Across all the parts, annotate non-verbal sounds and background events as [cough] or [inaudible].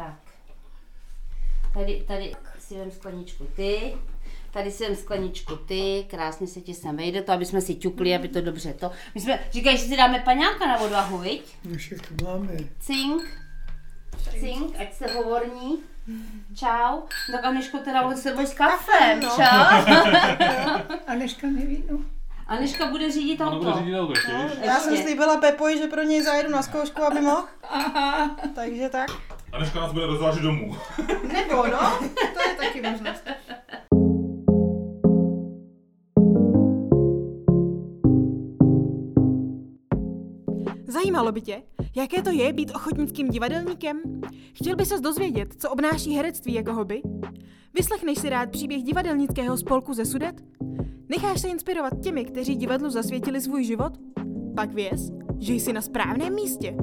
Tak. Tady, tady si vem skleničku ty. Tady si vem skleničku ty, krásně se ti sem vejde to, aby jsme si ťukli, aby to dobře to. My jsme, říkají, že si dáme paňáka na odvahu, viď? No všechno máme. Cink, cink, ať jste hovorní. Čau. Tak Aneško teda bude sebou s kafem, no. čau. [laughs] Aneška neví, no. Aneška bude řídit Ono bude auto. řídit auto, ještě, víš? Já jsem slíbila Pepoji, že pro něj zajedu na zkoušku, aby mohl. Aha. Takže tak. Aneška nás bude rozvážet domů. [laughs] Nebo no, to je taky možnost. Zajímalo by tě, jaké to je být ochotnickým divadelníkem? Chtěl by ses dozvědět, co obnáší herectví jako hobby? Vyslechneš si rád příběh divadelnického spolku ze Sudet? Necháš se inspirovat těmi, kteří divadlu zasvětili svůj život? Pak věz, že jsi na správném místě.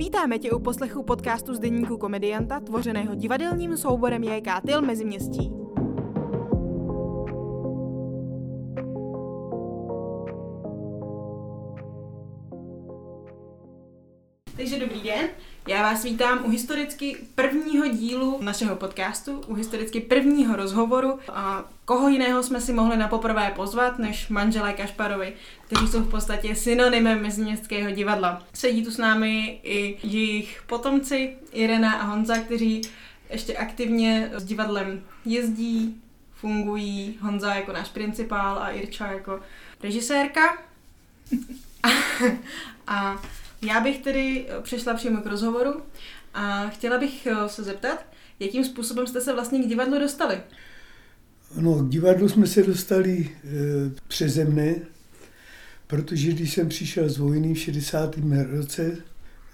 Vítáme tě u poslechu podcastu z deníku komedianta, tvořeného divadelním souborem JK Tyl Meziměstí. Takže dobrý den, já vás vítám u historicky prvního dílu našeho podcastu, u historicky prvního rozhovoru. A koho jiného jsme si mohli na poprvé pozvat, než manželé Kašparovi, kteří jsou v podstatě synonymem meziměstského divadla. Sedí tu s námi i jejich potomci, Irena a Honza, kteří ještě aktivně s divadlem jezdí, fungují. Honza jako náš principál a Irča jako režisérka. a já bych tedy přešla přímo k rozhovoru a chtěla bych se zeptat, jakým způsobem jste se vlastně k divadlu dostali? No, k divadlu jsme se dostali e, přeze mne, protože když jsem přišel z vojny v 60. roce,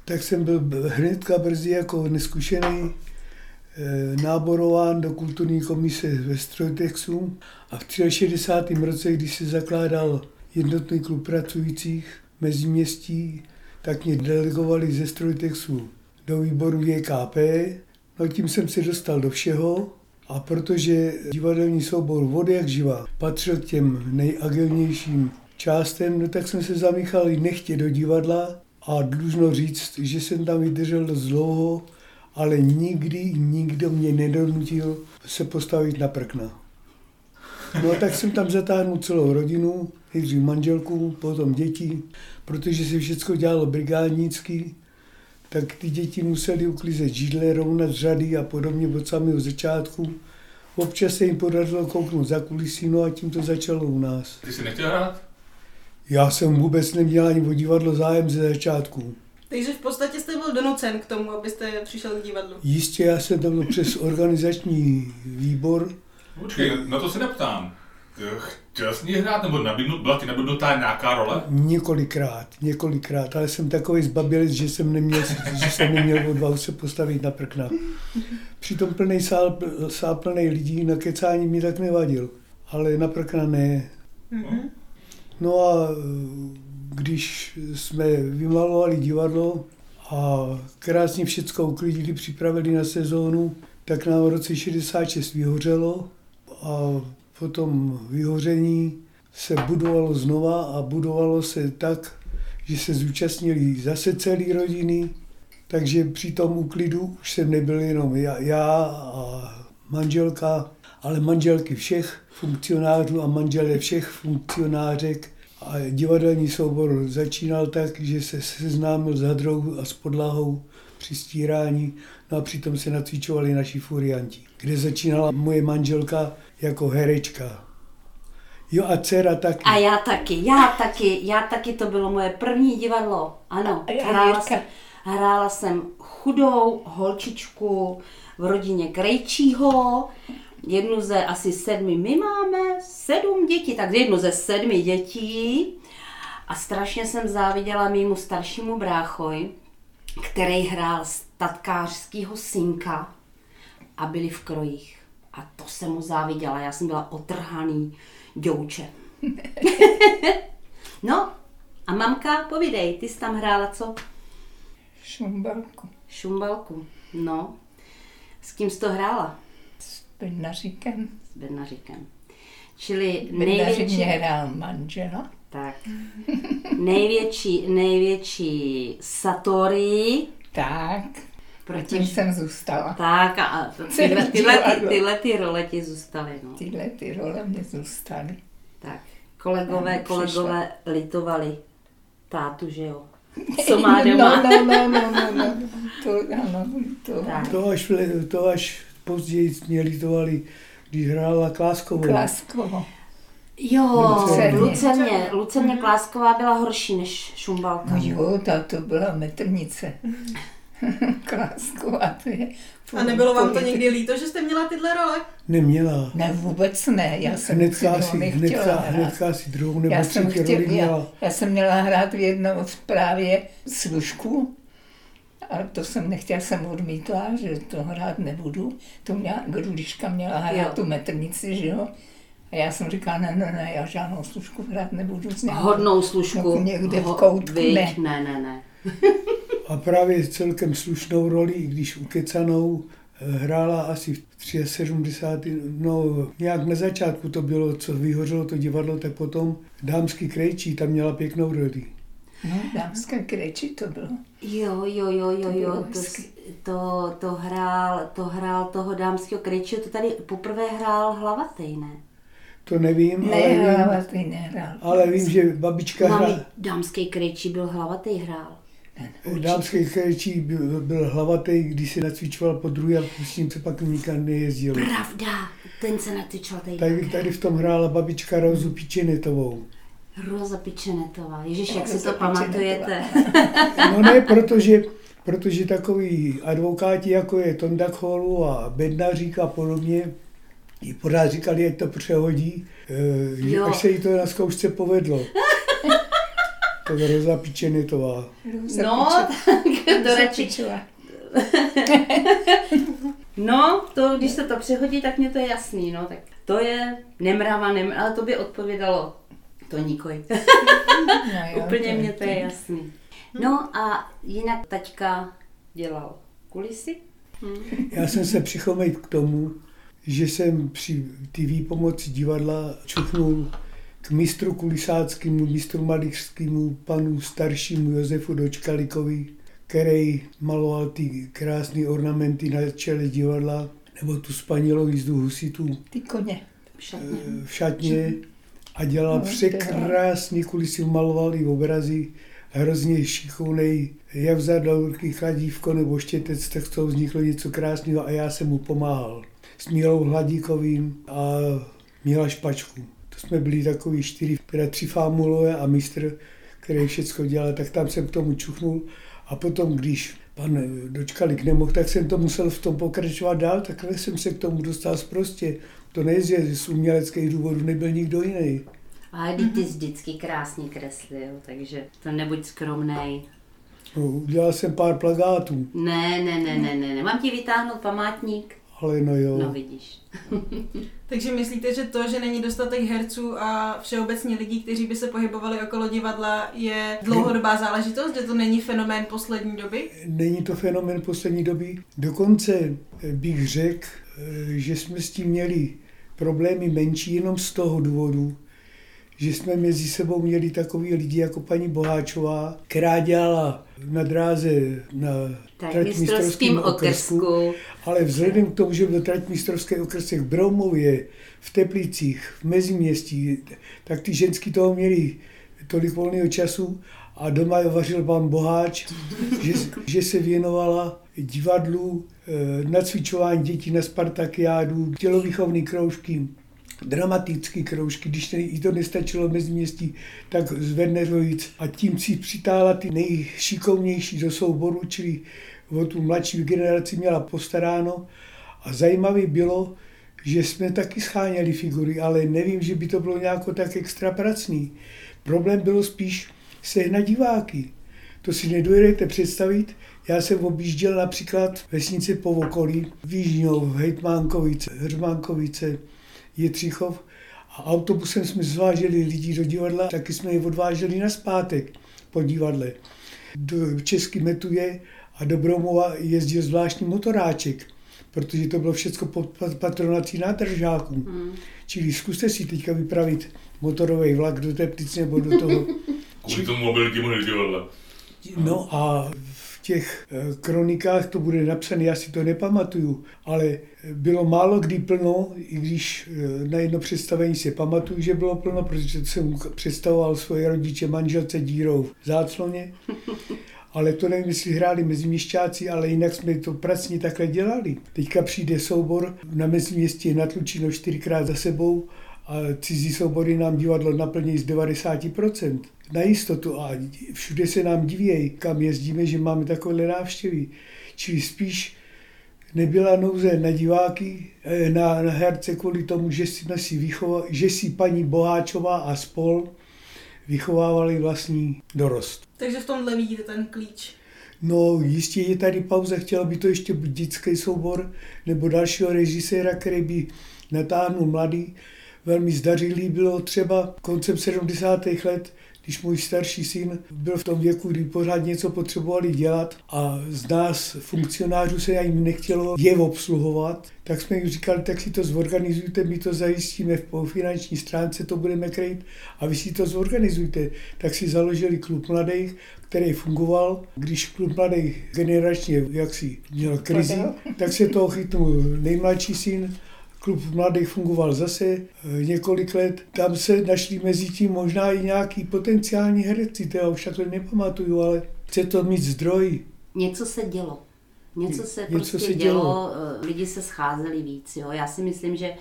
tak jsem byl hnedka brzy jako neskušený e, náborován do kulturní komise ve Strojtexu a v 63. roce, když se zakládal jednotný klub pracujících mezi městí, tak mě delegovali ze Strojtexu do výboru JKP. No tím jsem se dostal do všeho a protože divadelní soubor Vody jak živa patřil k těm nejagilnějším částem, no tak jsem se zamíchal nechtě do divadla a dlužno říct, že jsem tam vydržel dost dlouho, ale nikdy nikdo mě nedonutil se postavit na prkna. No tak jsem tam zatáhnul celou rodinu, nejdřív manželku, potom děti, protože se všechno dělalo brigádnicky, tak ty děti museli uklízet židle, rovnat řady a podobně od samého začátku. Občas se jim podařilo kouknout za kulisí, no a tím to začalo u nás. Ty jsi nechtěl hrát? Já jsem vůbec neměl ani o divadlo zájem ze začátku. Takže v podstatě jste byl donucen k tomu, abyste přišel k divadlu. Jistě já jsem to byl přes organizační výbor, Počkej, na to se neptám. Chtěl jsi mě hrát, nebo nabídnu, byla ti nabídnutá nějaká role? několikrát, několikrát, ale jsem takový zbabělec, že jsem neměl, že jsem neměl odvahu se postavit na prkna. Přitom plný sál, sál plný lidí na kecání mi tak nevadil, ale na prkna ne. Mhm. No a když jsme vymalovali divadlo a krásně všecko uklidili, připravili na sezónu, tak nám v roce 66 vyhořelo a po tom vyhoření se budovalo znova a budovalo se tak, že se zúčastnili zase celý rodiny, takže při tom úklidu už jsem nebyl jenom já, já a manželka, ale manželky všech funkcionářů a manželé všech funkcionářek. A divadelní soubor začínal tak, že se seznámil s hadrou a s podlahou při stírání, no a přitom se nacvičovali naši furianti, kde začínala moje manželka jako herečka. Jo a dcera taky. A já taky, já taky, já taky, to bylo moje první divadlo, ano. Hrála, jsem, hrála jsem chudou holčičku v rodině Krejčího, jednu ze asi sedmi, my máme sedm dětí, tak jednu ze sedmi dětí a strašně jsem záviděla mýmu staršímu bráchoj, který hrál statkářského synka a byli v krojích. A to jsem mu záviděla, já jsem byla otrhaný děvče. [laughs] no, a mamka, povídej, ty jsi tam hrála co? Šumbalku. Šumbalku. No. S kým jsi to hrála? S Bednaříkem. S Bednaříkem. Čili největší... hrál manžela. Tak. Největší, největší Satori, Tak. Proti... Tím jsem zůstala. Tak a [laughs] tyhle, tyhle, ty, tyhle ty role ti zůstaly, no. Tyhle ty role mě zůstaly. Tak, kolegové, kolegové litovali tátu, že jo? [laughs] Co má no, doma? no, no, no, no, no. To, ano, to. Tak. To až, to až později mě litovali, když hrála Kláskovou. Kláskovo. Jo, Lucerně. Lucerně. Lucerně Klásková byla horší než Šumbalka. No jo, ta to byla metrnice. [laughs] Klásková, to je... A nebylo vám to někdy líto, že jste měla tyhle role? Neměla. Ne, vůbec ne. Já jsem Hnedka si hnedka, hnedka asi druhou nebo Já jsem, třetí chtěla, roli měla. já, já jsem měla hrát v jednom v právě služku, ale to jsem nechtěla, jsem odmítla, že to hrát nebudu. To měla, Gruliška měla hrát Jo. tu metrnici, že jo. A já jsem říkala, ne, ne, ne, já žádnou služku hrát nebudu. s nějakou- Hodnou služku. No, někde v koutku, ne. Ne, ne, ne. A právě celkem slušnou roli, i když ukecanou hrála asi v 73. No, nějak na začátku to bylo, co vyhořelo to divadlo, tak potom dámský krejčí, tam měla pěknou roli. No, dámské kreči to bylo. Jo, jo, jo, jo, To jo, to, to, to, hrál, to hrál toho dámského krejčího, to tady poprvé hrál hlavatej, ne? To nevím, ale Nehrála, vím, ty nehrál. ale vím, že babička Mami, hra, dámský krejčí byl hlavatej hrál. Dámský krejčí byl, byl hlavatý, když si nacvičoval po druhé a s ním se pak nikam nejezdil. Pravda, ten se natýčal tady. Tady, tady v tom hrála babička Rozu Pičenetovou. Roza Pičenetová. Ježíš, jak si Roza to pamatujete. [laughs] No ne, protože, protože takový advokáti, jako je Tonda Cholu a Bednařík a podobně, jí pořád říkali, ať to přehodí, eh, že Jo. až se jí to na zkoušce povedlo. [laughs] To je Roza Pičenetová. No, tak to radši. [laughs] No, to, když se to přehodí, tak mě to je jasný, no, tak to je nemrava, nem, ale to by odpovědalo to nikoj. No, [laughs] Úplně to- mě to je jasný. No a jinak taťka dělal kulisy. Já jsem se přichomejt k tomu, že jsem při ty výpomoci divadla čuchnul k mistru kulisáckému, mistru malířskému, panu staršímu Josefu Dočkalikovi, který maloval ty krásné ornamenty na čele divadla, nebo tu spanělou jízdu husitů Ty koně. Šatně. v šatně a dělal No, překrásný kulisy, maloval i obrazy, hrozně šikovnej, jak vzat do ruky chladívko nebo štětec, tak z toho vzniklo něco krásného a já jsem mu pomáhal. S Mílou Hladíkovým a Míla Špačku. To jsme byli takový čtyři, teda tři fámulové a mistr, který všechno dělal, tak tam jsem k tomu čuchnul. A potom, když pan Dočkalik nemohl, tak jsem to musel v tom pokračovat dál, takhle jsem se k tomu dostal prostě. To ne, že z uměleckých důvodů nebyl nikdo jiný. Ale ty ty jsi vždycky krásně kreslil, takže to nebuď skromnej. No, udělal jsem pár plagátů, Ne, ne, ne, ne, ne, ne. Mám ti vytáhnout památník? Ale no jo. No vidíš. [laughs] Takže myslíte, že to, že není dostatek herců a všeobecně lidí, kteří by se pohybovali okolo divadla, je dlouhodobá záležitost, že to není fenomén poslední doby? Není to fenomen poslední doby. Dokonce bych řekl, eh, že jsme s tím měli problémy menší jenom z toho důvodu, že jsme mezi sebou měli takový lidi jako paní Boháčová, která dělala na dráze na Tak mistrovským mistrovském okrsku, okrsku. Ale vzhledem k tomu, že byl trať mistrovské okrsek v Broumově, v Teplicích, v Meziměstí, tak ty ženský toho měli tolik volného času a doma vařil pan Boháč, že, že se věnovala divadlu, eh, nacvičování dětí na Spartakiádu, tělovýchovný kroužky, dramatický kroužky, když ne- jí to nestačilo v meziměstí, tak zvedne rojic a tím si přitáhla ty nejšikovnější do souboru, čili o tu mladší generaci měla postaráno. A zajímavé bylo, že jsme taky scháněli figury, ale nevím, že by to bylo nějako tak extra pracný. Problém bylo spíš sehnat diváky. To si nedojedete představit. Já jsem objížděl například vesnice po okolí, Výžňov, Hejtmánkovice, Hřmánkovice, Jetřichov a autobusem jsme zváželi lidi do divadla, taky jsme je odváželi na zpátek po divadle. Do Český metuje a do Broumova jezdil zvláštní motoráček, protože to bylo všechno pod pat- patronací nádržáků. Hmm. Čili zkuste si teďka vypravit motorový vlak do Teplic nebo do toho. [laughs] Kvůli tomu mobilky mohli divadla. No a v těch eh, kronikách to bude napsané, já si to nepamatuju, ale bylo málo kdy plno, i když eh, na jedno představení si pamatuju, že bylo plno, protože jsem představoval svoje rodiče manželce dírou v zácloně. [laughs] Ale to nevím, jestli hráli meziměšťáci, ale jinak jsme to pracně takhle dělali. Teďka přijde soubor na meziměstě na Tlučino čtyřikrát za sebou a cizí soubory nám divadlo naplní z 90% na jistotu a všude se nám divějí, kam jezdíme, že máme takové návštěvy. Čili spíš nebyla nouze na diváky, eh, na, na herce kvůli tomu, že si, si vychova, že si paní Boháčová a spol vychovávali vlastní dorost. Takže v tomhle vidíte ten klíč. No jistě je tady pauza, chtěla by to ještě být dětský soubor nebo dalšího režiséra, který by natáhnul mladý. Velmi zdařilý bylo třeba koncem 70. let když můj starší syn byl v tom věku, kdy pořád něco potřebovali dělat a z nás funkcionářů se jim nechtělo je obsluhovat, tak jsme jim říkali, tak si to zorganizujte, my to zajistíme po finanční stránce, to budeme krejt a vy si to zorganizujte. Tak si založili klub mladých, který fungoval. Když klub mladých generačně jaksi měl krizi, tak se toho chytnul nejmladší syn klub mladých fungoval zase eh, několik let. Tam se našli mezi tím možná i nějaký potenciální herci, to já už takhle nepamatuju, ale chce to mít zdroj. Něco se dělo. Něco se Něco prostě se dělo. dělo, eh, lidi se scházeli víc. Jo. Já si myslím, že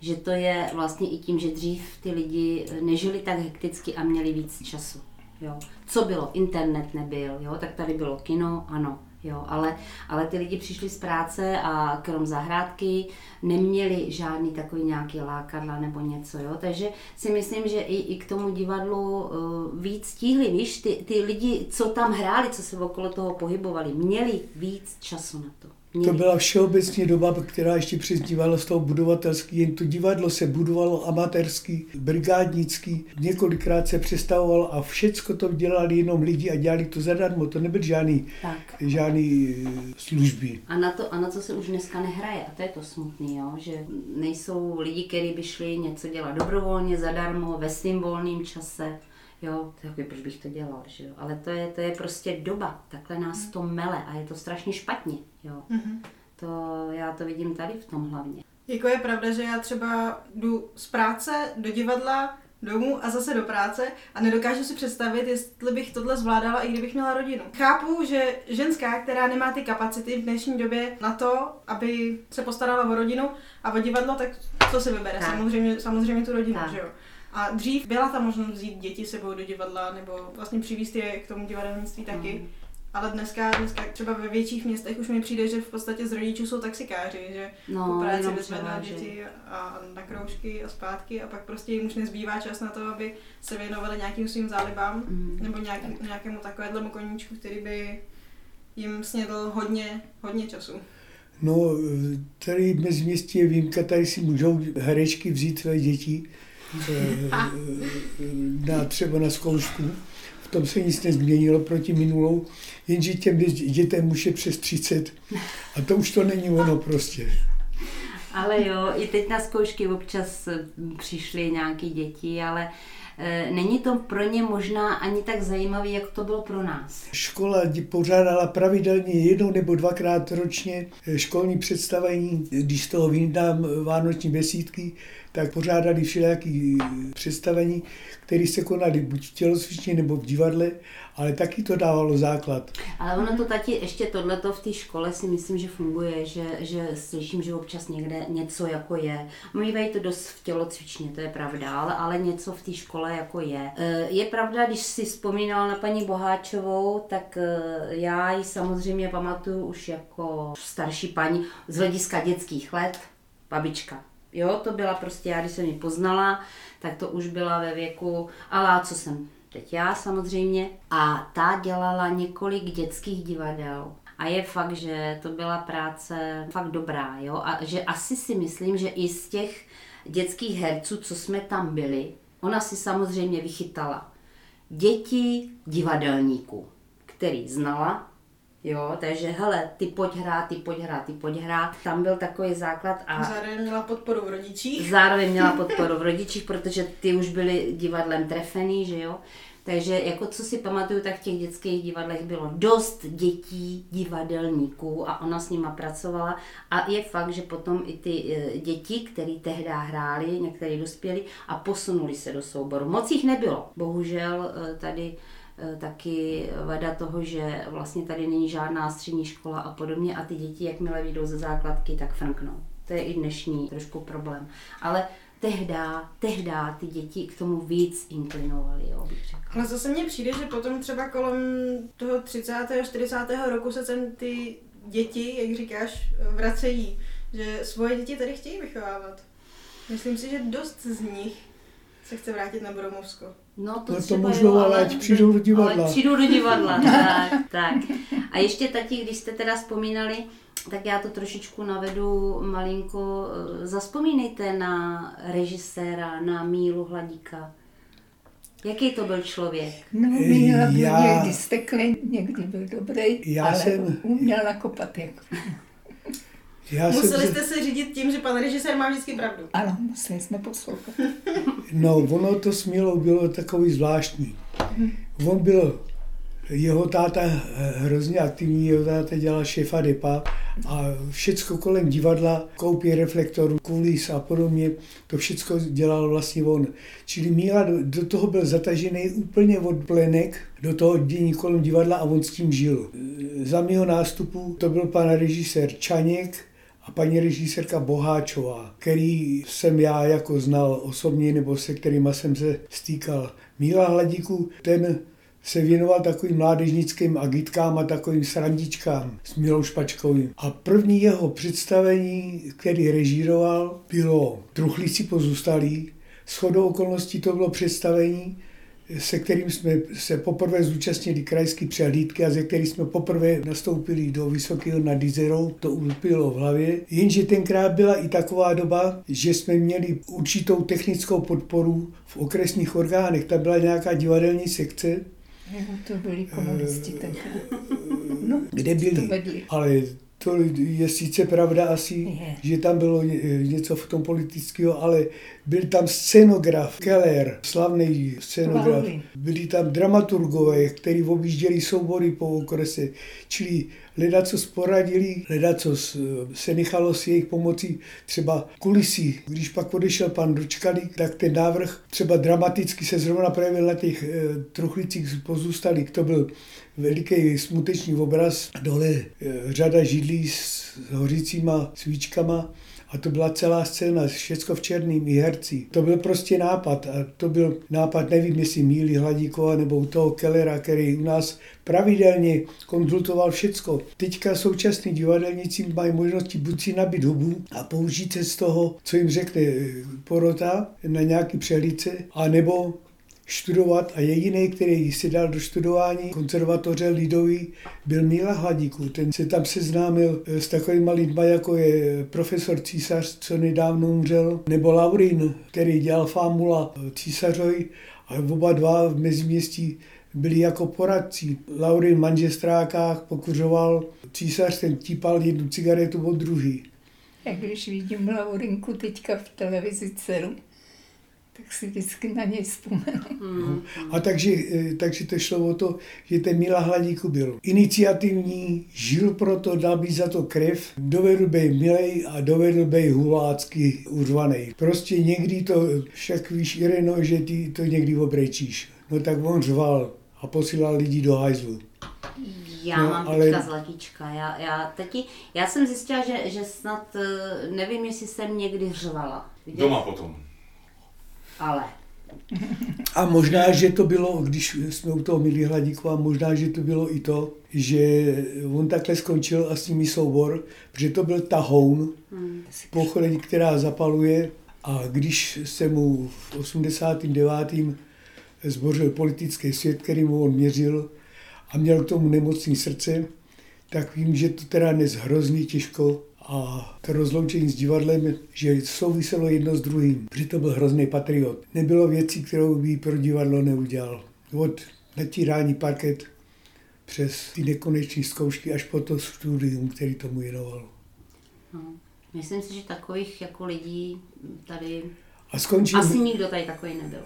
že to je vlastně i tím, že dřív ty lidi nežili tak hekticky a měli víc času. Jo. Co bylo? Internet nebyl, jo? tak tady bylo kino, ano. Jo, ale, ale ty lidi přišli z práce a krom zahrádky neměli žádný takový nějaký lákadla nebo něco, jo. Takže si myslím, že i, i k tomu divadlu uh, víc tíhli, víš, ty, ty lidi, co tam hráli, co se okolo toho pohybovali, měli víc času na to. To byla všeobecně doba, která ještě divadlo z toho budovatelský, jen to divadlo se budovalo amatérský, brigádnický, několikrát se přestavovalo a všecko to dělali jenom lidi a dělali to zadarmo, to nebyl žádný, tak. žádný eh, služby. A na, to, a na co se už dneska nehraje, a to je to smutný, jo? že nejsou lidi, kteří by šli něco dělat dobrovolně, zadarmo, ve svým volným čase, jo, tak proč bych to dělal, že jo, ale to je, to je prostě doba, takhle nás to mele a je to strašně špatně, jo. Mm-hmm. To, já to vidím tady v tom hlavně. Jako je pravda, že já třeba jdu z práce do divadla, domů a zase do práce a nedokážu si představit, jestli bych tohle zvládala, i kdybych měla rodinu. Chápu, že ženská, která nemá ty kapacity v dnešní době na to, aby se postarala o rodinu a o divadlo, tak co si vybere? Samozřejmě, samozřejmě tu rodinu, tak. že jo? A dřív byla ta možnost vzít děti sebou do divadla nebo vlastně přivízt je k tomu divadelnictví taky. Mm. Ale dneska, dneska třeba ve větších městech už mi přijde, že v podstatě z rodičů jsou taxikáři, že no, po práci vyzvedná děti a na kroužky a zpátky a pak prostě jim už nezbývá čas na to, aby se věnovali nějakým svým zálibám mm. nebo nějak, nějakému takovému koníčku, který by jim snědl hodně, hodně času. No, tady mezi městě je výjimka, tady si můžou herečky vzít své děti, na třeba na zkoušku. V tom se nic nezměnilo proti minulou, jenže těm dětem už je přes 30 a to už to není ono prostě. Ale jo, i teď na zkoušky občas přišly nějaké děti, ale e, není to pro ně možná ani tak zajímavé, jak to bylo pro nás. Škola pořádala pravidelně jednou nebo dvakrát ročně školní představení, když z toho vyndám vánoční besídky, tak pořádali všelijaký představení, které se konaly buď v tělocvičně nebo v divadle, ale taky to dávalo základ. Ale ono to tati, ještě tohleto v té škole si myslím, že funguje, že, že slyším, že občas někde něco jako je. Mývají to dost v tělocvičně, to je pravda, ale, ale něco v té škole jako je. E, je pravda, když si vzpomínal na paní Boháčovou, tak e, já ji samozřejmě pamatuju už jako starší paní z hlediska dětských let, babička Jo, to byla prostě, já když jsem ji poznala, tak to už byla ve věku, ale co jsem teď já samozřejmě. A ta dělala několik dětských divadel. A je fakt, že to byla práce fakt dobrá, jo. A že asi si myslím, že i z těch dětských herců, co jsme tam byli, ona si samozřejmě vychytala děti divadelníků, který znala, Jo, takže hele, ty pojď hrát, ty pojď hrát, ty pojď hrát. Tam byl takový základ a... Zároveň měla podporu v rodičích. Zároveň měla [laughs] podporu v rodičích, protože ty už byli divadlem trefený, že jo. Takže jako co si pamatuju, tak v těch dětských divadlech bylo dost dětí, divadelníků a ona s nima pracovala. A je fakt, že potom i ty eh, děti, které tehdy hráli, některé dospěli a posunuli se do souboru. Moc jich nebylo. Bohužel eh, tady taky vada toho, že vlastně tady není žádná střední škola a podobně a ty děti, jakmile vyjdou ze základky, tak frknou. To je i dnešní trošku problém. Ale tehda, tehda ty děti k tomu víc inklinovaly, jo, bych řekla. Ale zase mně přijde, že potom třeba kolem toho 30. 40. roku se sem ty děti, jak říkáš, vracejí. Že svoje děti tady chtějí vychovávat. Myslím si, že dost z nich se chce vrátit na Bromovsko. No to, No to možná, jo, ale ať přijdou do divadla. Ale přijdou do divadla, [laughs] tak, tak. A ještě tati, když jste teda vzpomínali, tak já to trošičku navedu malinko. eh, Zaspomínejte na režiséra, na Mílu Hladíka. Jaký to byl člověk? No, Míla byl Já- někdy steklý, někdy byl dobrý, Já ale jsem- uměl nakopat jako. Já jsem Museli se, jste se řídit tím, že pan režisér má vždycky pravdu. Ano, museli jsme poslouchat. [laughs] no, ono to s Milou bylo takový zvláštní. On byl, jeho táta hrozně aktivní, jeho táta dělal šéfa depa a všecko kolem divadla, koupě reflektorů, kulis a podobně, to všecko dělal vlastně on. Čili Míla do, do toho byl zatažený úplně od plenek do toho dění kolem divadla a on s tím žil. Za mého nástupu to byl pan režisér Čaněk, a paní režisérka Boháčová, který jsem já jako znal osobně, nebo se kterýma jsem se stýkal. Míla Hladíku, ten se věnoval takovým mládežnickým agitkám a takovým srandičkám s Milou Špačkovým. A první jeho představení, který režíroval, bylo Truchlíci pozůstalí. Shodou okolností to bylo představení, se kterým jsme se poprvé zúčastnili krajské přehlídky a ze kterým jsme poprvé nastoupili do Vysokého nad Izerou, to ulpilo v hlavě. Jenže tenkrát byla i taková doba, že jsme měli určitou technickou podporu v okresních orgánech. Tam byla nějaká divadelní sekce, Jo, to byli komunisti tenkrát. No, kde byli. Ale to je sice pravda asi, Je. že tam bylo ně- něco v tom politického, ale byl tam scenograf Keller, slavný scenograf. Byli tam dramaturgové, kteří objížděli soubory po okrese. Čili leda, co sporadili, leda, co se nechalo s jejich pomocí třeba kulisy. Když pak odešel pan Dočkalík, tak ten návrh třeba dramaticky se zrovna projevil na těch eh, truchlicích pozůstalých. To byl veliký smuteční obraz. Dole eh, řada židlí s hořícíma svíčkama a to byla celá scéna, všecko v černým, i herci. To byl prostě nápad a to byl nápad, nevím, jestli Míly Hladíkova nebo u toho Kellera, který u nás pravidelně konzultoval všecko. Teďka současní divadelníci mají možnosti buď si nabít hubu a použít se z toho, co jim řekne porota na nějaký přehlídce, anebo študovat a jediný, který si dal do studování konzervatoře Lidový, byl Míla Hladíků. Ten se tam seznámil eh, s takovými lidmi, jako je profesor Císař, co nedávno umřel, nebo Laurin, který dělal Fámula Císařovi a oba dva v meziměstí byli jako poradci. Laurin v manžestrákách pokuřoval, císař ten típal jednu cigaretu od druhý. Jak když vidím Laurinku teďka v televizi dceru, tak si vždycky na něj vzpomenu. Hmm. A takže, eh, takže to šlo o to, že ten Mila Hladíku byl iniciativní, žil pro to, dal by za to krev, dovedl by milej a dovedl by hulácky urvanej. Prostě někdy to, však víš, Ireno, že ty to někdy obrečíš. No tak on řval a posílal lidi do hajzlu. Já No, mám ale- teďka zlatíčka. Já, já, tati, já jsem zjistila, že, že snad, eh, nevím, jestli jsem někdy řvala. Viděl? Doma potom. Ale. A možná, že to bylo, když jsme u toho milí Hladíkova, možná, že to bylo i to, že on takhle skončil a s nimi soubor, protože to byl tahoun, Hmm. pochodeň, která zapaluje a když se mu v 89. zbořil politický svět, který mu on měřil a měl k tomu nemocný srdce, tak vím, že to teda dnes hrozně těžko a to rozloučení s divadlem, že souviselo jedno s druhým, že to byl hrozný patriot. Nebylo věcí, kterou by pro divadlo neudělal. Od natírání parket přes ty nekoneční zkoušky až po to studium, který tomu věnoval. No. Myslím si, že takových jako lidí tady A skončil, asi nikdo tady takový nebyl.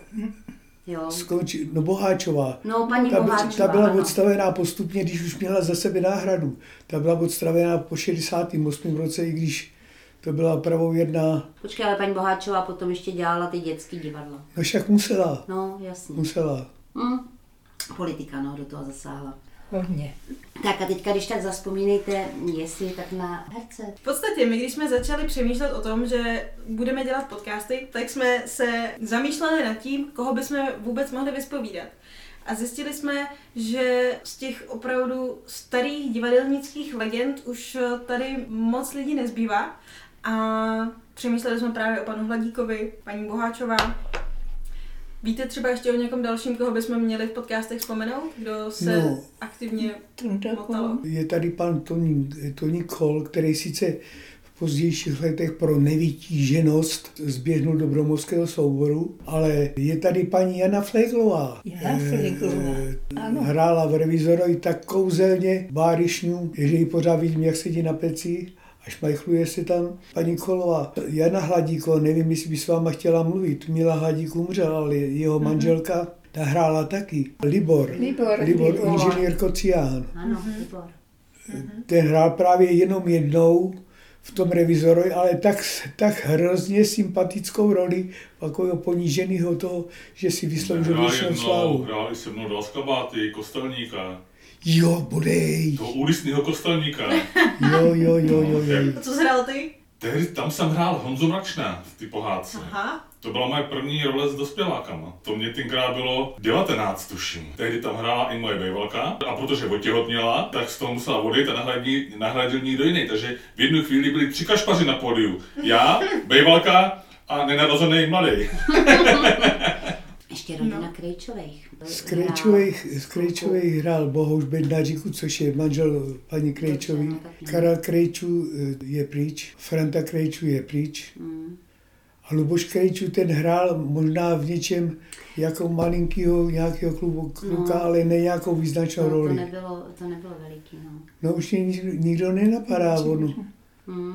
Jo. Skonči, no Boháčová. No, paní ta, Boháčová, ta byla ano. odstavená postupně, když už měla za sebe náhradu. Ta byla odstavená po 68. roce, i když to byla pravověrná, Počkej, ale paní Boháčová potom ještě dělala ty dětský divadla. no však musela, No, jasně. musela. Hm. Politika, no, do toho zasáhla. Hodně. Tak a teďka, když tak zaspomínejte, jestli tak na herce. V podstatě, my když jsme začali přemýšlet o tom, že budeme dělat podcasty, tak jsme se zamýšleli nad tím, koho bychom vůbec mohli vyspovídat. A zjistili jsme, že z těch opravdu starých divadelnických legend už tady moc lidí nezbývá. A přemýšleli jsme právě o panu Hladíkovi, paní Boháčová. Víte třeba ještě o někom dalším, koho bychom měli v podcastech vzpomenout? Kdo se No. no. aktivně motalo? Je tady pan Tony, Tony Kol, který sice v pozdějších letech pro nevytíženost zběhnul do bromovského souboru, ale je tady paní Jana Fleglová. Jana Fleglová, ano. Hrála v revizorovi tak kouzelně bárišňu, že ji pořád vidím, jak sedí na peci a šmajchluje se tam. Paní Kolová, Jana Hladíková, nevím, jestli by s váma chtěla mluvit. Mila Hladík umřel, ale jeho manželka ta hrála taky. Libor. Libor, Libor, Libor. inženýr Kocián. Ano, Libor. Ten hrál právě jenom jednou v tom revizorovi, ale tak, tak hrozně sympatickou roli takového poníženého toho, že si vysloužil věčnou jednou, slávu. hráli se mnou dva skabáty, kostelníka. Jo, budej. Toho úlisného kostelníka. Jo, jo, jo, jo, jo. A co jsi hrál ty? Tehdy tam jsem hrál Honzu Mračna v ty pohádce. Aha. To byla moje první role s dospělákama. To mě tenkrát bylo 19, tuším. Tehdy tam hrála i moje bejvalka a protože otěhotněla, tak z toho musela odejít a nahradil někdo jiný. Takže v jednu chvíli byli tři kašpaři na pódiu. Já, bejvalka a nenarozený mladý. [laughs] Ještě rodina no. Krejčových. Z Krejčových, z Krejčových hrál Bohuž Bednaříku, což je manžel paní Krejčový. Dobře, no tak Karel Krejčů eh, je pryč, Franta Krejčů je pryč. Mm. A Luboš Krejčů ten hrál možná v něčem jako malinkýho nějakého klubu, kluka, No. ale ne nějakou význačnou No, to roli. nebylo, to nebylo veliký, no. No už mě nikdo, nikdo nenapadá, on. Mm.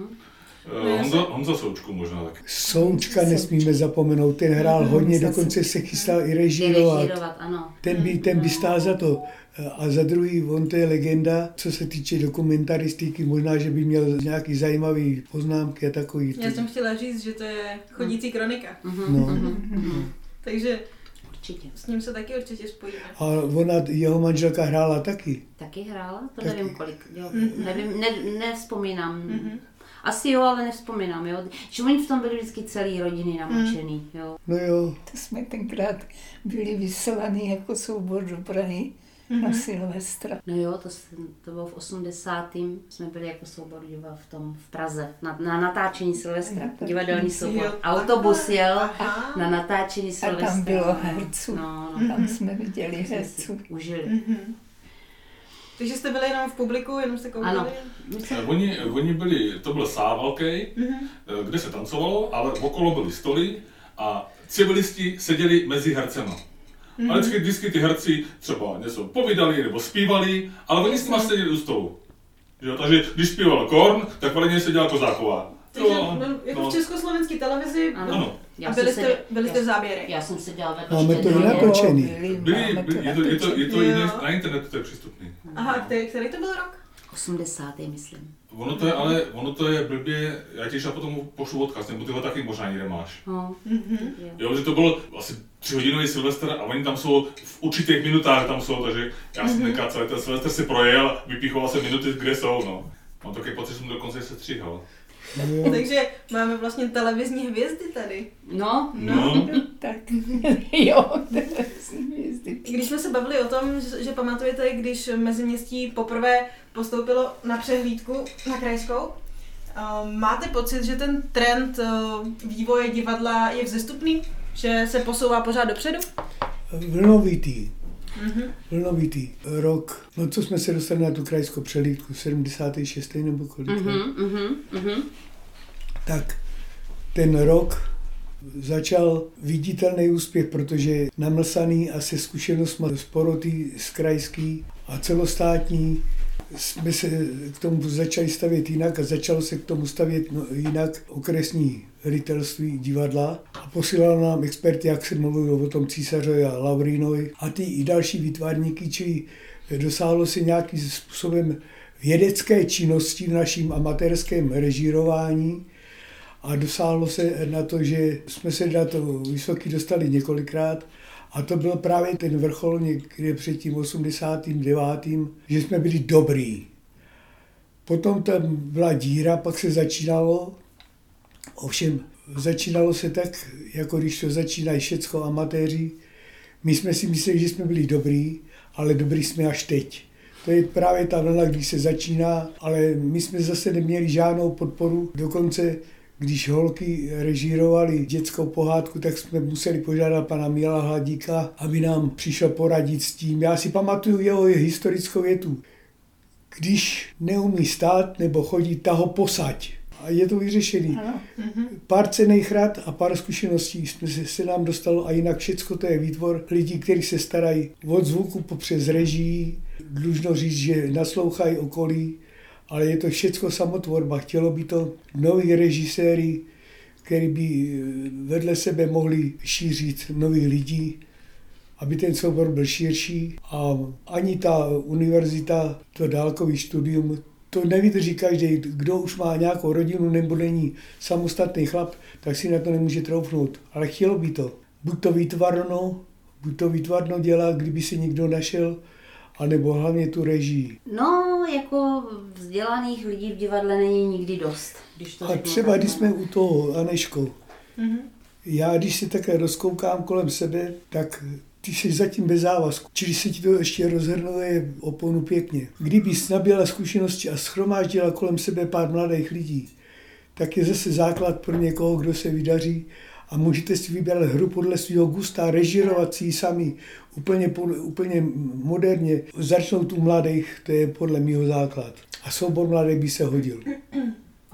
Eh, Honza, Honza Součku možná taky. Součka nesmíme zapomenout, ten hrál hodně, dokonce se chystal i režírovat. Režírovat, ano. Ten by, ten by stál za to. A za druhý, on to je legenda, co se týče dokumentaristiky, možná, že by měl nějaký zajímavý poznámky a takový. Já jsem chtěla říct, že to je chodící kronika. Mhm, No. mhm, mhm. Takže Určitě. s ním se taky určitě spojíme. A ona, jeho manželka hrála taky. Taky hrála? To Taky. nevím kolik. Jo, Mhm. nevím, ne, nevzpomínám. Mhm. Asi jo, ale nevzpomínám, jo. Že oni v tom byli vždycky celý rodiny namočený, jo. No jo, To jsme tenkrát byli vyselaný jako soubor do Prahy na Silvestra. No jo, to, to bylo v 80. jsme byli jako soubor diva v tom v Praze, na, na natáčení Silvestra, divadelní soubor. Jo, Autobus jel Aha. na natáčení A Silvestra. tam bylo herců. No, no, Tam jsme viděli jsme si herců. užili. Mhm. Takže jste byli jenom v publiku, jenom jste koukali? Ano. Jsme- Eh, Oni, oni byli, to byl sál velký, Mhm. eh, kde se tancovalo, ale okolo byly stoly a civilisti seděli mezi hercema. Mhm. Ale vždycky, vždycky ty herci třeba něco povídali nebo zpívali, ale oni s nima seděli u stolu. Jo, takže když zpíval Korn, tak vedle něj seděla Kozáková. Takže Jo, no, jako no. v československé televizi Ano. Ano. Já a byli se- jste, byli jste v já- záběrech. Já jsem se dělala vedle Máme to jinak natočený. Byli, je, to, je, to, je to jiné, na internetu to je přístupný. Aha, který, který to byl rok? 80. myslím. Ono to je, ale ono to je blbě, já ti potom pošlu odkaz, nebo ty ho taky možná někde máš. No, Mhm. jo. Jo, že to bylo asi třihodinový Silvestr a oni tam jsou v určitých minutách tam jsou, takže já jsem tenkrát celý ten Silvestr si projel, vypichoval jsem minuty, kde jsou, no. Mám takový pocit, že jsem dokonce se stříhal. No, Takže máme vlastně televizní hvězdy tady. No, No, [laughs] Tak, [laughs] jo, televizní hvězdy. Když jsme se bavili o tom, že, že pamatujete, když Meziměstí poprvé postoupilo na přehlídku na krajskou, uh, máte pocit, že ten trend uh, vývoje divadla je vzestupný? Že se posouvá pořád dopředu? vlnovitý. Mhm. Vlnovitý rok, no co jsme se dostali na tu krajskou přelídku, 76. nebo kolik? mhm, mhm, mhm. tak ten rok začal viditelný úspěch, protože namlsaný a se zkušenostmi z poroty z krajský a celostátní jsme se k tomu začali stavět jinak a začalo se k tomu stavět no, jinak okresní ředitelství divadla a posílal nám experty, jak se mluvilo o tom císařovi a Laurínovi. A ty i další výtvarníky, čili dosáhlo se nějakým způsobem vědecké činnosti v naším amatérském režírování a dosáhlo se na to, že jsme se na to vysoký dostali několikrát a to byl právě ten vrchol někde před tím 89., že jsme byli dobrý. Potom tam byla díra, pak se začínalo, ovšem začínalo se tak, jako když to začínají všecko amatéři. My jsme si mysleli, že jsme byli dobrý, ale dobrý jsme až teď. To je právě ta vlna, když se začíná, ale my jsme zase neměli žádnou podporu. Dokonce, když holky režírovali dětskou pohádku, tak jsme museli požádat pana Míla Hladíka, aby nám přišel poradit s tím. Já si pamatuju jeho historickou větu. Když neumí stát nebo chodit, ta ho posaď a je to vyřešený. Ano. Pár cených rad a pár zkušeností jsme se, se nám dostalo a jinak všecko to je výtvor lidí, kteří se starají od zvuku popřes režii, dlužno říct, že naslouchají okolí, ale je to všecko samotvorba. Chtělo by to noví režiséry, který by eh, vedle sebe mohli šířit nových lidí, aby ten soubor byl širší a ani ta univerzita, to dálkový studium, to nevydrží každý. Kdo už má nějakou rodinu nebo není samostatný chlap, tak si na to nemůže troufnout. Ale chtělo by to. Buď to výtvarno, buď to výtvarno dělá, kdyby si někdo našel, anebo hlavně tu režii. No, jako vzdělaných lidí v divadle není nikdy dost. Když to a třeba, když jsme u toho, Aneško, mm-hmm. já když si také rozkoukám kolem sebe, tak ty jsi zatím bez závazku. Čili se ti to ještě rozhrnuje oponu pěkně. Kdyby jsi nabila zkušenosti a schromáždila kolem sebe pár mladých lidí, tak je zase základ pro někoho, kdo se vydaří a můžete si vybrat hru podle svého gusta, režirovat si ji sami úplně, úplně moderně. Začnout u mladých, to je podle mého základ. A soubor mladých by se hodil.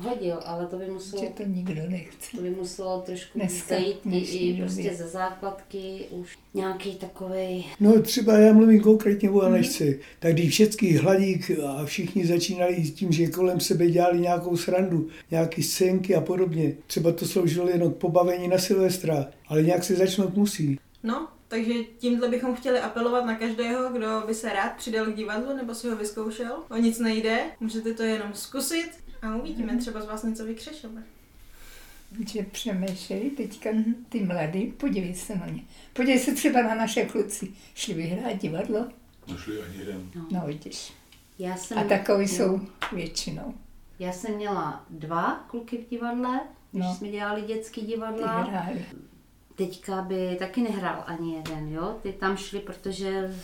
Hodil, ale to by muselo... Že to nikdo nechce. To by muselo trošku Dneska, zajít i prostě ze základky už nějaký takový. No třeba já mluvím konkrétně o Anešce. Mm. Tak když všechny hladík a všichni začínali s tím, že kolem sebe dělali nějakou srandu, nějaké scénky a podobně. Třeba to sloužilo jenom k pobavení na Silvestra, ale nějak se začnout musí. No, takže tímhle bychom chtěli apelovat na každého, kdo by se rád přidal k divadlu nebo si ho vyzkoušel. O nic nejde, můžete to jenom zkusit a uvidíme, třeba z vás něco vykřešeme. Že přemýšlej teďka mhm. ty mladý, podívej se na ně. Podívej se třeba na naše kluci. Šli vyhrát divadlo? Nešli ani jeden. No, no vidíš. Já jsem, a takový jo. jsou většinou. Já jsem měla dva kluky v divadle, když no. jsme dělali dětský divadla. Ty Teďka by taky nehrál ani jeden, jo? Ty tam šli, protože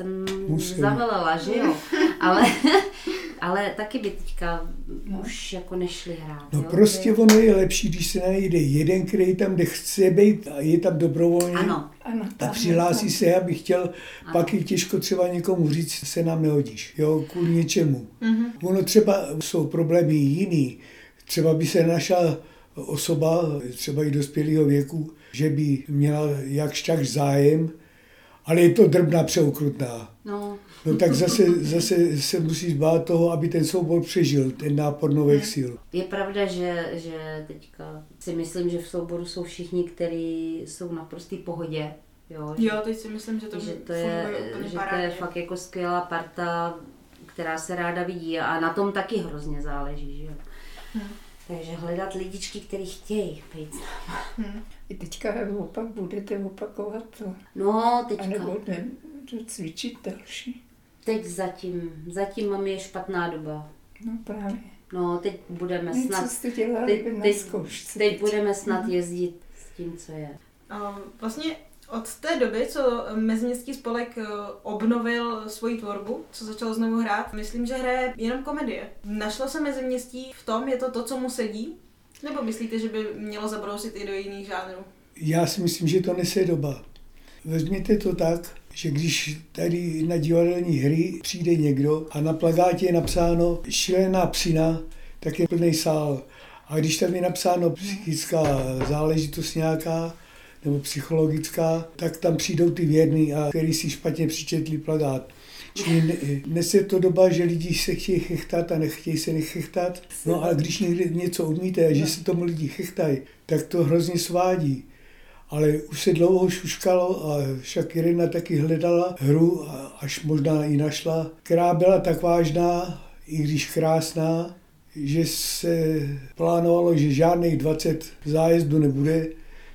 jsem Musím. zavelela, že jo? [laughs] Ale, [laughs] ale taky by teďka no. už jako nešli hrát. No jo? prostě ono je lepší, když se najde jeden, který tam, kde chce být a je tam dobrovolně. Ano. ano a přihlásí ano. se, aby chtěl, ano. pak je těžko třeba někomu říct, se nám nehodíš, jo, kvůli něčemu. Mm-hmm. Ono třeba jsou problémy jiný. Třeba by se našla osoba, třeba i dospělého věku, že by měla jakž tak zájem ale je to drbná přeukrutná. No. No tak zase, zase se musí zbát toho, aby ten soubor přežil, ten nápor nových sil. Je pravda, že, že teďka si myslím, že v souboru jsou všichni, kteří jsou na prostý pohodě. Jo, že, jo, teď si myslím, že to, že to je, že to je fakt jako skvělá parta, která se ráda vidí a na tom taky hrozně záleží. Že. Hmm. Takže hledat lidičky, který chtějí být s náma. Hmm. I teďka opak budete opakovat to. No, teďka. A nebo ne, to cvičit další. Teď zatím, zatím mám je špatná doba. No právě. No, teď budeme ne, snad... Co jste dělali teď, na teď, teď, teď budeme snad mhm. jezdit s tím, co je. A vlastně od té doby, co Meziměstský spolek eh, obnovil svoji tvorbu, co začal znovu hrát, myslím, že hraje jenom komedie. Našlo se Meziměstí v tom, je to to, co mu sedí? Nebo myslíte, že by mělo zabrousit i do jiných žánrů? Já si myslím, že to nese doba. Vezměte to tak, že když tady na divadelní hry přijde někdo a na plagátě je napsáno šílená psina, tak je plný sál. A když tam je napsáno psychická záležitost nějaká, nebo psychologická, tak tam přijdou ty věrní, a který si špatně přičetli plagát. Čili ne- dnes je to doba, že lidi se chtějí chechtat a nechtějí se nechechtat. No ale když někdy něco umíte a že se tomu lidi chechtají, tak to hrozně svádí. Ale už se dlouho šuškalo a však Irina taky hledala hru, a až možná i našla, která byla tak vážná, i když krásná, že se plánovalo, že žádných 20 zájezdů nebude,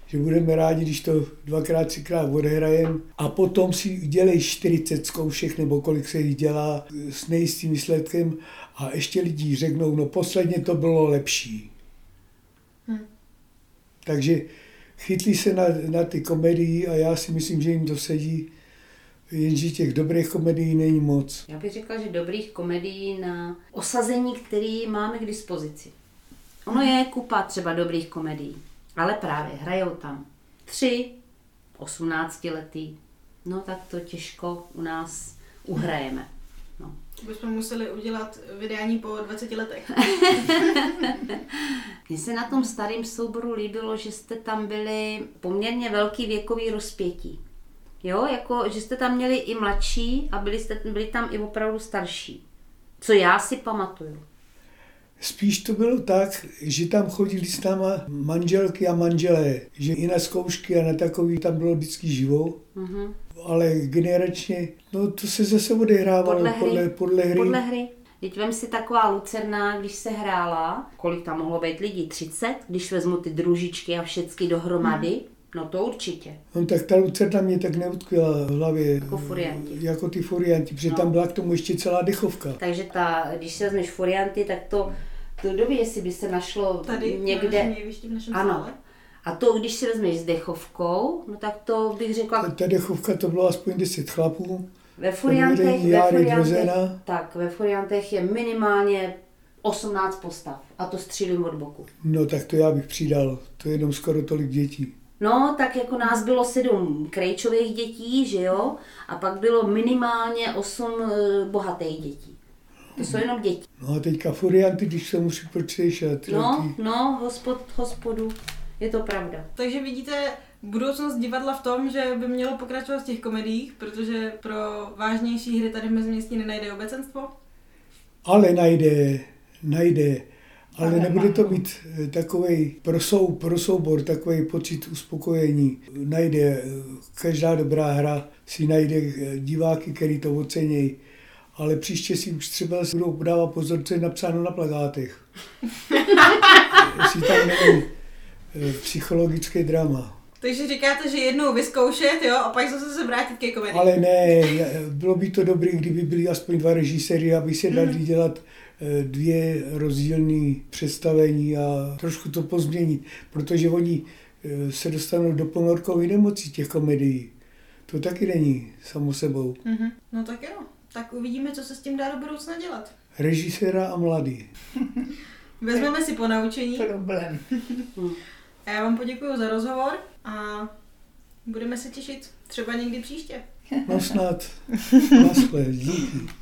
že budeme rádi, když to dvakrát, třikrát odehrajem a potom si dělej 40 zkoušek nebo kolik se jich dělá s nejistým výsledkem a ještě lidi řeknou, no posledně to bylo lepší. Hm. Takže chytli se na, na ty komedii a já si myslím, že jim to sedí, jenže těch dobrých komedií není moc. Já bych řekla, že dobrých komedií na osazení, který máme k dispozici. Ono je kupa třeba dobrých komedií, ale právě hrajou tam tři, 18 letý, no tak to těžko u nás uhrajeme. No. Bychom museli udělat vydání po 20 letech. [laughs] Mně se na tom starém souboru líbilo, že jste tam byli poměrně velký věkový rozpětí. Jo, jako, že jste tam měli i mladší a byli, jste, byli tam i opravdu starší. Co já si pamatuju. Spíš to bylo tak, že tam chodili s náma manželky a manželé, že i na zkoušky a na takový tam bylo vždycky živo, Mhm. ale generačně, no to se zase odehrávalo Podle hry. podle, podle hry. Podle hry. Teď vem si taková Lucerna, když se hrála, kolik tam mohlo být lidí? 30? Když vezmu ty družičky a všechny dohromady? No to určitě. No tak ta Lucerna mě tak neutkvěla v hlavě. Jako furianti. Jako ty furianti, protože No. tam byla k tomu ještě celá dechovka. Takže ta, když se vezmeš furianty, tak to, to době, jestli by se našlo Tady někde... na jevišti v našem Ano. sále. A to, když si vezmeš s dechovkou, no tak to bych Ta, řekla ta dechovka to bylo aspoň 10 chlapů. ve furiantech, ve furiantech, tak ve furiantech je minimálně 18 postav a to střílím od boku. No tak to já bych přidal, to je jenom skoro tolik dětí. No, tak jako nás bylo sedm krejčových dětí, že jo? A pak bylo minimálně osm eh, bohatých dětí. To jsou jenom děti. No a teďka furianty, když se musí pročešat. No, no, hospod, hospodu, je to pravda. Takže vidíte budoucnost divadla v tom, že by mělo pokračovat v těch komediích, protože pro vážnější hry tady v Meziměstí nenajde obecenstvo. Ale najde, najde. Ale nebude to mít takový pro, sou, pro soubor, takový pocit uspokojení. Najde, eh, každá dobrá hra si najde eh, diváky, který to ocení. Ale příště si už třeba budou dávat pozor, co je napsáno na plagátech. Jestli tam není eh, psychologické drama. Takže říkáte, že jednou vyzkoušet, jo, a pak zase se vrátit ke komedii. Ale ne, bylo by to dobré, kdyby byli aspoň dva režiséry, aby se dali dělat eh, dvě rozdílné představení a trošku to pozměnit, protože oni eh, se dostanou do ponorkové nemoci těch komedií. To taky není samo sebou. Mhm. No tak jo, tak uvidíme, co se s tím dá do budoucna dělat. Režiséra a mladý. [laughs] Vezmeme si po naučení. Problém. A já vám poděkuji za rozhovor a budeme se těšit třeba někdy příště. No snad. [laughs] Naschle, díky.